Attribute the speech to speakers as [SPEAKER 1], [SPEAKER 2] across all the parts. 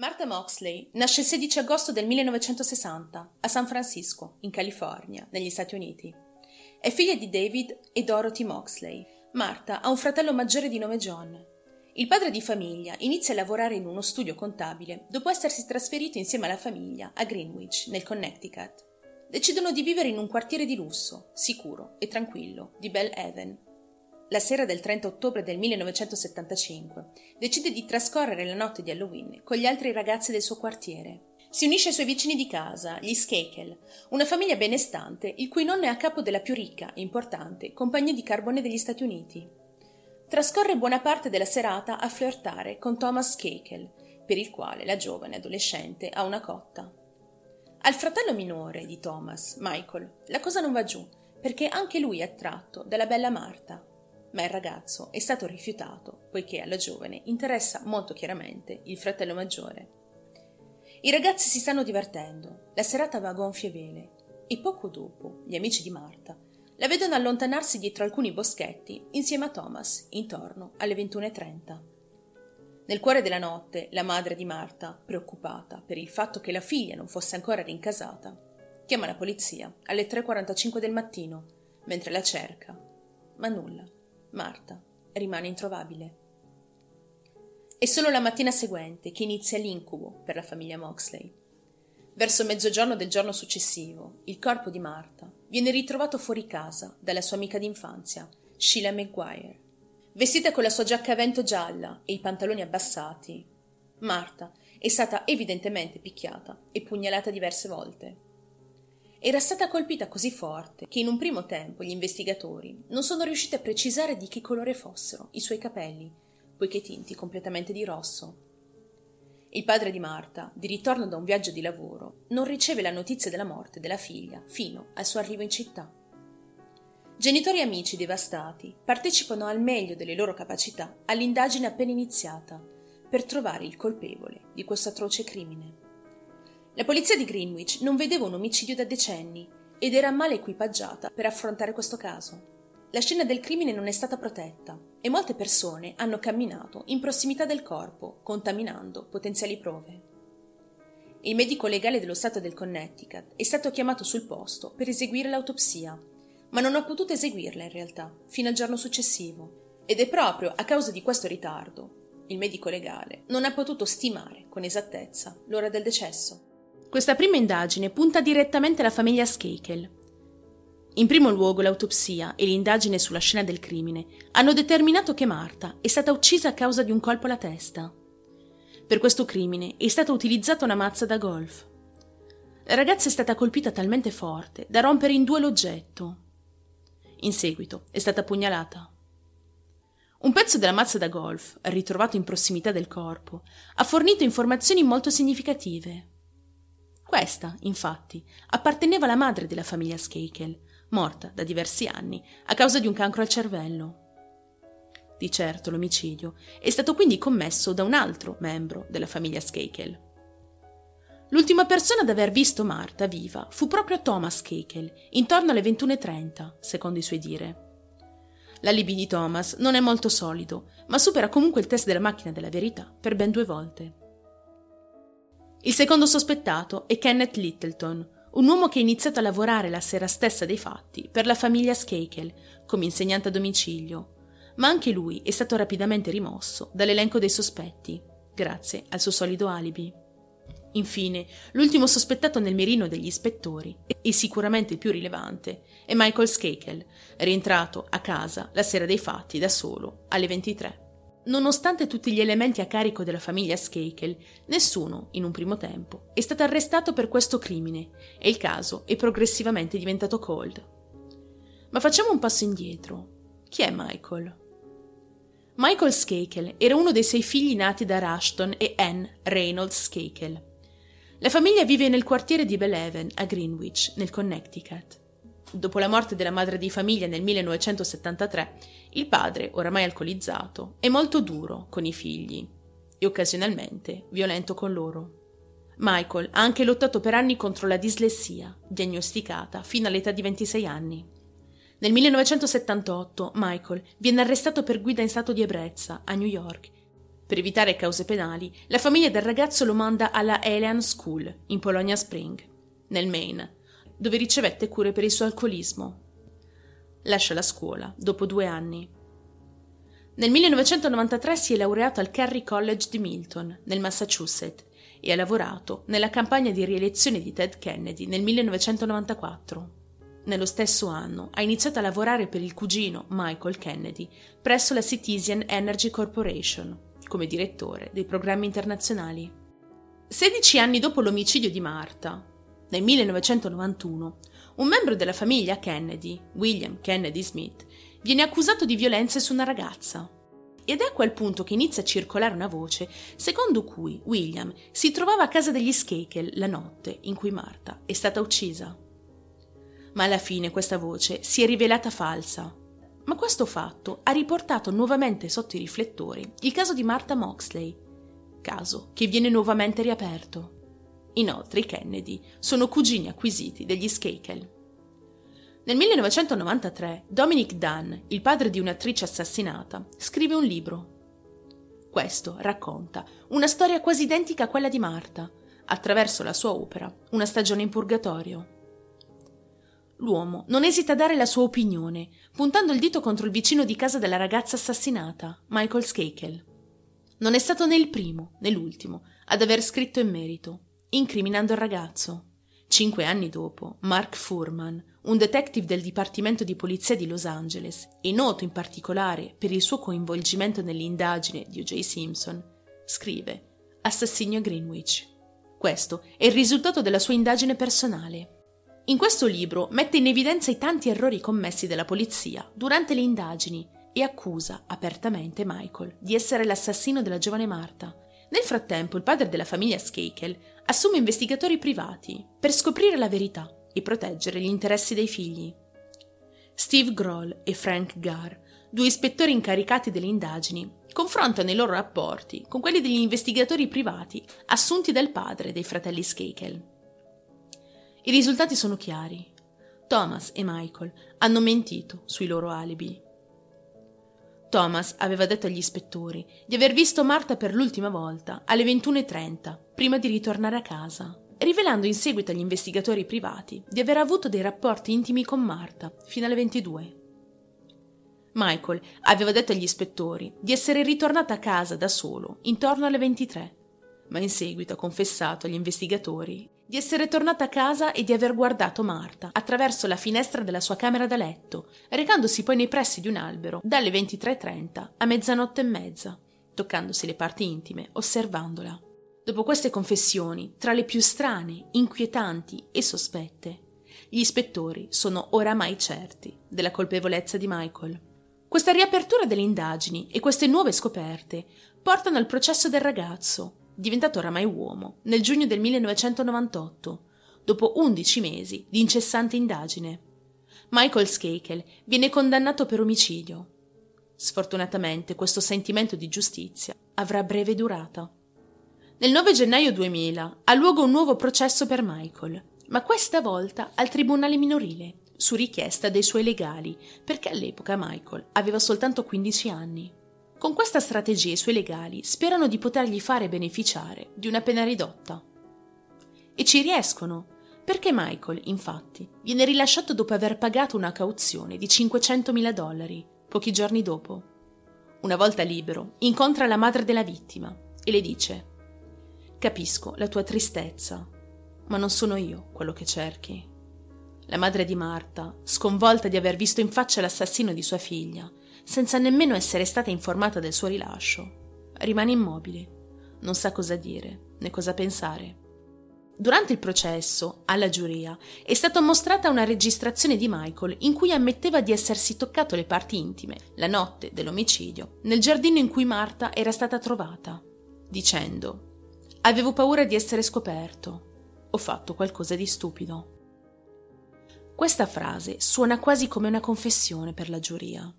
[SPEAKER 1] Martha Moxley nasce il 16 agosto del 1960 a San Francisco, in California, negli Stati Uniti. È figlia di David e Dorothy Moxley. Martha ha un fratello maggiore di nome John. Il padre di famiglia inizia a lavorare in uno studio contabile dopo essersi trasferito insieme alla famiglia a Greenwich, nel Connecticut. Decidono di vivere in un quartiere di lusso, sicuro e tranquillo, di Belle Haven, la sera del 30 ottobre del 1975, decide di trascorrere la notte di Halloween con gli altri ragazzi del suo quartiere. Si unisce ai suoi vicini di casa, gli Skakel, una famiglia benestante il cui nonno è a capo della più ricca e importante compagnia di carbone degli Stati Uniti. Trascorre buona parte della serata a flirtare con Thomas Skakel, per il quale la giovane adolescente ha una cotta. Al fratello minore di Thomas, Michael, la cosa non va giù, perché anche lui è attratto dalla bella Marta, ma il ragazzo è stato rifiutato poiché alla giovane interessa molto chiaramente il fratello maggiore. I ragazzi si stanno divertendo, la serata va a gonfie vele e poco dopo gli amici di Marta la vedono allontanarsi dietro alcuni boschetti insieme a Thomas intorno alle 21.30. Nel cuore della notte la madre di Marta, preoccupata per il fatto che la figlia non fosse ancora rincasata, chiama la polizia alle 3.45 del mattino mentre la cerca, ma nulla. Marta rimane introvabile. È solo la mattina seguente che inizia l'incubo per la famiglia Moxley. Verso mezzogiorno del giorno successivo, il corpo di Marta viene ritrovato fuori casa dalla sua amica d'infanzia, Sheila Maguire. Vestita con la sua giacca a vento gialla e i pantaloni abbassati, Marta è stata evidentemente picchiata e pugnalata diverse volte. Era stata colpita così forte che in un primo tempo gli investigatori non sono riusciti a precisare di che colore fossero i suoi capelli, poiché tinti completamente di rosso. Il padre di Marta, di ritorno da un viaggio di lavoro, non riceve la notizia della morte della figlia fino al suo arrivo in città. Genitori e amici devastati partecipano al meglio delle loro capacità all'indagine appena iniziata per trovare il colpevole di questo atroce crimine. La polizia di Greenwich non vedeva un omicidio da decenni ed era male equipaggiata per affrontare questo caso. La scena del crimine non è stata protetta e molte persone hanno camminato in prossimità del corpo, contaminando potenziali prove. Il medico legale dello Stato del Connecticut è stato chiamato sul posto per eseguire l'autopsia, ma non ha potuto eseguirla in realtà fino al giorno successivo. Ed è proprio a causa di questo ritardo, il medico legale non ha potuto stimare con esattezza l'ora del decesso. Questa prima indagine punta direttamente alla famiglia Skakel. In primo luogo l'autopsia e l'indagine sulla scena del crimine hanno determinato che Marta è stata uccisa a causa di un colpo alla testa. Per questo crimine è stata utilizzata una mazza da golf. La ragazza è stata colpita talmente forte da rompere in due l'oggetto. In seguito è stata pugnalata. Un pezzo della mazza da golf, ritrovato in prossimità del corpo, ha fornito informazioni molto significative. Questa, infatti, apparteneva alla madre della famiglia Skakel, morta da diversi anni a causa di un cancro al cervello. Di certo l'omicidio è stato quindi commesso da un altro membro della famiglia Skakel. L'ultima persona ad aver visto Marta viva fu proprio Thomas Skakel, intorno alle 21.30, secondo i suoi dire. L'alibi di Thomas non è molto solido, ma supera comunque il test della macchina della verità per ben due volte. Il secondo sospettato è Kenneth Littleton, un uomo che ha iniziato a lavorare la sera stessa dei fatti per la famiglia Skakel come insegnante a domicilio, ma anche lui è stato rapidamente rimosso dall'elenco dei sospetti, grazie al suo solido alibi. Infine, l'ultimo sospettato nel mirino degli ispettori, e sicuramente il più rilevante, è Michael Skakel, rientrato a casa la sera dei fatti da solo alle 23. Nonostante tutti gli elementi a carico della famiglia Skakel, nessuno, in un primo tempo, è stato arrestato per questo crimine e il caso è progressivamente diventato cold. Ma facciamo un passo indietro. Chi è Michael? Michael Skakel era uno dei sei figli nati da Rushton e Anne Reynolds Skakel. La famiglia vive nel quartiere di Beleven, a Greenwich, nel Connecticut. Dopo la morte della madre di famiglia nel 1973, il padre, oramai alcolizzato, è molto duro con i figli e occasionalmente violento con loro. Michael ha anche lottato per anni contro la dislessia, diagnosticata fino all'età di 26 anni. Nel 1978 Michael viene arrestato per guida in stato di ebbrezza a New York Per evitare cause penali, la famiglia del ragazzo lo manda alla Alien School in Polonia Spring, nel Maine, dove ricevette cure per il suo alcolismo. Lascia la scuola dopo due anni. Nel 1993 si è laureato al Carey College di Milton, nel Massachusetts, e ha lavorato nella campagna di rielezione di Ted Kennedy nel 1994. Nello stesso anno ha iniziato a lavorare per il cugino Michael Kennedy presso la Citizen Energy Corporation come direttore dei programmi internazionali. 16 anni dopo l'omicidio di Marta, nel 1991, un membro della famiglia Kennedy, William Kennedy Smith, viene accusato di violenze su una ragazza. Ed è a quel punto che inizia a circolare una voce secondo cui William si trovava a casa degli Skakel la notte in cui Marta è stata uccisa. Ma alla fine questa voce si è rivelata falsa ma questo fatto ha riportato nuovamente sotto i riflettori il caso di Martha Moxley, caso che viene nuovamente riaperto. Inoltre i Kennedy sono cugini acquisiti degli Skakel. Nel 1993 Dominic Dunn, il padre di un'attrice assassinata, scrive un libro. Questo racconta una storia quasi identica a quella di Marta, attraverso la sua opera Una stagione in purgatorio. L'uomo non esita a dare la sua opinione, puntando il dito contro il vicino di casa della ragazza assassinata, Michael Skakel. Non è stato né il primo né l'ultimo ad aver scritto in merito, incriminando il ragazzo. Cinque anni dopo, Mark Furman, un detective del Dipartimento di Polizia di Los Angeles e noto in particolare per il suo coinvolgimento nell'indagine di O.J. Simpson, scrive Assassinio Greenwich. Questo è il risultato della sua indagine personale. In questo libro mette in evidenza i tanti errori commessi dalla polizia durante le indagini e accusa apertamente Michael di essere l'assassino della giovane Marta. Nel frattempo il padre della famiglia Skakel assume investigatori privati per scoprire la verità e proteggere gli interessi dei figli. Steve Grohl e Frank Garr, due ispettori incaricati delle indagini, confrontano i loro rapporti con quelli degli investigatori privati assunti dal padre dei fratelli Skakel. I risultati sono chiari. Thomas e Michael hanno mentito sui loro alibi. Thomas aveva detto agli ispettori di aver visto Marta per l'ultima volta alle 21.30, prima di ritornare a casa, rivelando in seguito agli investigatori privati di aver avuto dei rapporti intimi con Marta fino alle 22. Michael aveva detto agli ispettori di essere ritornata a casa da solo intorno alle 23, ma in seguito ha confessato agli investigatori di essere tornata a casa e di aver guardato Marta attraverso la finestra della sua camera da letto, recandosi poi nei pressi di un albero dalle 23.30 a mezzanotte e mezza, toccandosi le parti intime, osservandola. Dopo queste confessioni, tra le più strane, inquietanti e sospette, gli ispettori sono oramai certi della colpevolezza di Michael. Questa riapertura delle indagini e queste nuove scoperte portano al processo del ragazzo, diventato oramai uomo, nel giugno del 1998, dopo 11 mesi di incessante indagine. Michael Skakel viene condannato per omicidio. Sfortunatamente questo sentimento di giustizia avrà breve durata. Nel 9 gennaio 2000 ha luogo un nuovo processo per Michael, ma questa volta al tribunale minorile, su richiesta dei suoi legali, perché all'epoca Michael aveva soltanto 15 anni. Con questa strategia i suoi legali sperano di potergli fare beneficiare di una pena ridotta. E ci riescono, perché Michael, infatti, viene rilasciato dopo aver pagato una cauzione di 500.000 dollari, pochi giorni dopo. Una volta libero, incontra la madre della vittima e le dice Capisco la tua tristezza, ma non sono io quello che cerchi. La madre di Marta, sconvolta di aver visto in faccia l'assassino di sua figlia, senza nemmeno essere stata informata del suo rilascio. Rimane immobile, non sa cosa dire né cosa pensare. Durante il processo, alla giuria, è stata mostrata una registrazione di Michael in cui ammetteva di essersi toccato le parti intime, la notte dell'omicidio, nel giardino in cui Marta era stata trovata, dicendo Avevo paura di essere scoperto. Ho fatto qualcosa di stupido. Questa frase suona quasi come una confessione per la giuria.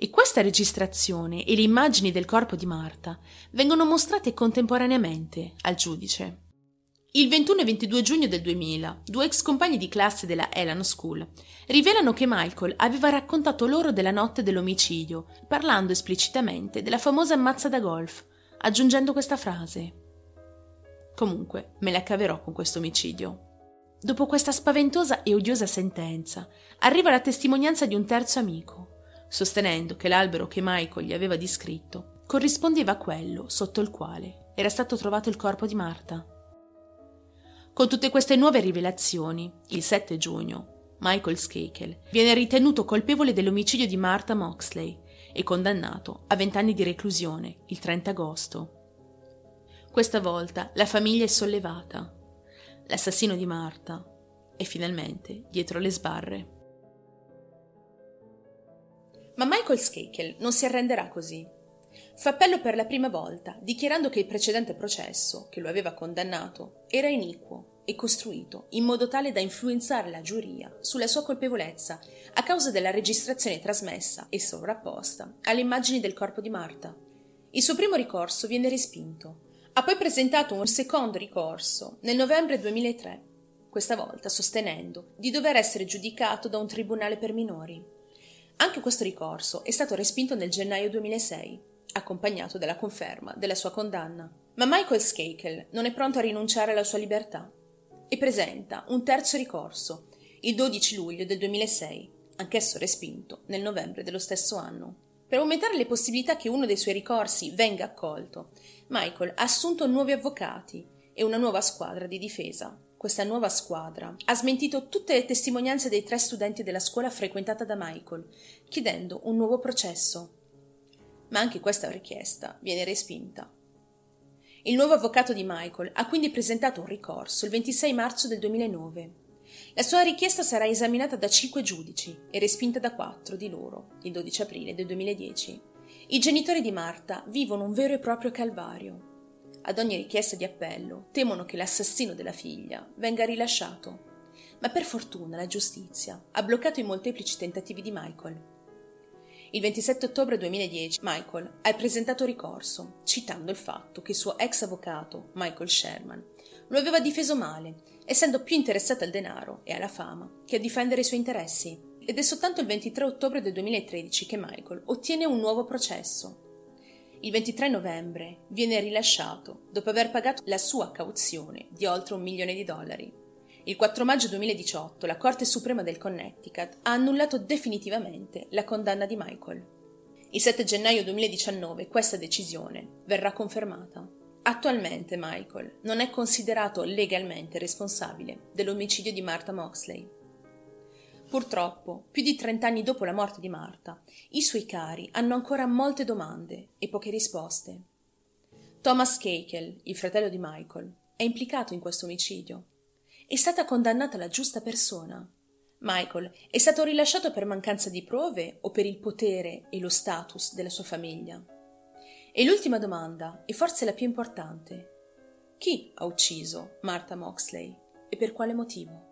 [SPEAKER 1] E questa registrazione e le immagini del corpo di Marta vengono mostrate contemporaneamente al giudice. Il 21 e 22 giugno del 2000, due ex compagni di classe della Elan School rivelano che Michael aveva raccontato loro della notte dell'omicidio, parlando esplicitamente della famosa ammazza da golf, aggiungendo questa frase. Comunque, me la caverò con questo omicidio. Dopo questa spaventosa e odiosa sentenza, arriva la testimonianza di un terzo amico, sostenendo che l'albero che Michael gli aveva descritto corrispondeva a quello sotto il quale era stato trovato il corpo di Marta. Con tutte queste nuove rivelazioni, il 7 giugno, Michael Skakel viene ritenuto colpevole dell'omicidio di Martha Moxley e condannato a 20 anni di reclusione il 30 agosto. Questa volta la famiglia è sollevata. L'assassino di Martha è finalmente dietro le sbarre. Ma Michael Skakel non si arrenderà così. Fa appello per la prima volta, dichiarando che il precedente processo, che lo aveva condannato, era iniquo e costruito in modo tale da influenzare la giuria sulla sua colpevolezza a causa della registrazione trasmessa e sovrapposta alle immagini del corpo di Marta. Il suo primo ricorso viene respinto. Ha poi presentato un secondo ricorso nel novembre 2003, questa volta sostenendo di dover essere giudicato da un tribunale per minori. Anche questo ricorso è stato respinto nel gennaio 2006 accompagnato dalla conferma della sua condanna. Ma Michael Skakel non è pronto a rinunciare alla sua libertà e presenta un terzo ricorso il 12 luglio del 2006, anch'esso respinto nel novembre dello stesso anno. Per aumentare le possibilità che uno dei suoi ricorsi venga accolto, Michael ha assunto nuovi avvocati e una nuova squadra di difesa. Questa nuova squadra ha smentito tutte le testimonianze dei tre studenti della scuola frequentata da Michael, chiedendo un nuovo processo ma anche questa richiesta viene respinta. Il nuovo avvocato di Michael ha quindi presentato un ricorso il 26 marzo del 2009. La sua richiesta sarà esaminata da cinque giudici e respinta da quattro di loro il 12 aprile del 2010. I genitori di Marta vivono un vero e proprio calvario. Ad ogni richiesta di appello temono che l'assassino della figlia venga rilasciato, ma per fortuna la giustizia ha bloccato i molteplici tentativi di Michael il 27 ottobre 2010 Michael ha presentato ricorso, citando il fatto che il suo ex avvocato, Michael Sherman, lo aveva difeso male, essendo più interessato al denaro e alla fama che a difendere i suoi interessi. Ed è soltanto il 23 ottobre del 2013 che Michael ottiene un nuovo processo. Il 23 novembre viene rilasciato dopo aver pagato la sua cauzione di oltre un milione di dollari. Il 4 maggio 2018 la Corte Suprema del Connecticut ha annullato definitivamente la condanna di Michael. Il 7 gennaio 2019 questa decisione verrà confermata. Attualmente Michael non è considerato legalmente responsabile dell'omicidio di Martha Moxley. Purtroppo, più di 30 anni dopo la morte di Martha, i suoi cari hanno ancora molte domande e poche risposte. Thomas Kakel, il fratello di Michael, è implicato in questo omicidio è stata condannata la giusta persona. Michael è stato rilasciato per mancanza di prove o per il potere e lo status della sua famiglia? E l'ultima domanda, e forse la più importante, chi ha ucciso Martha Moxley e per quale motivo?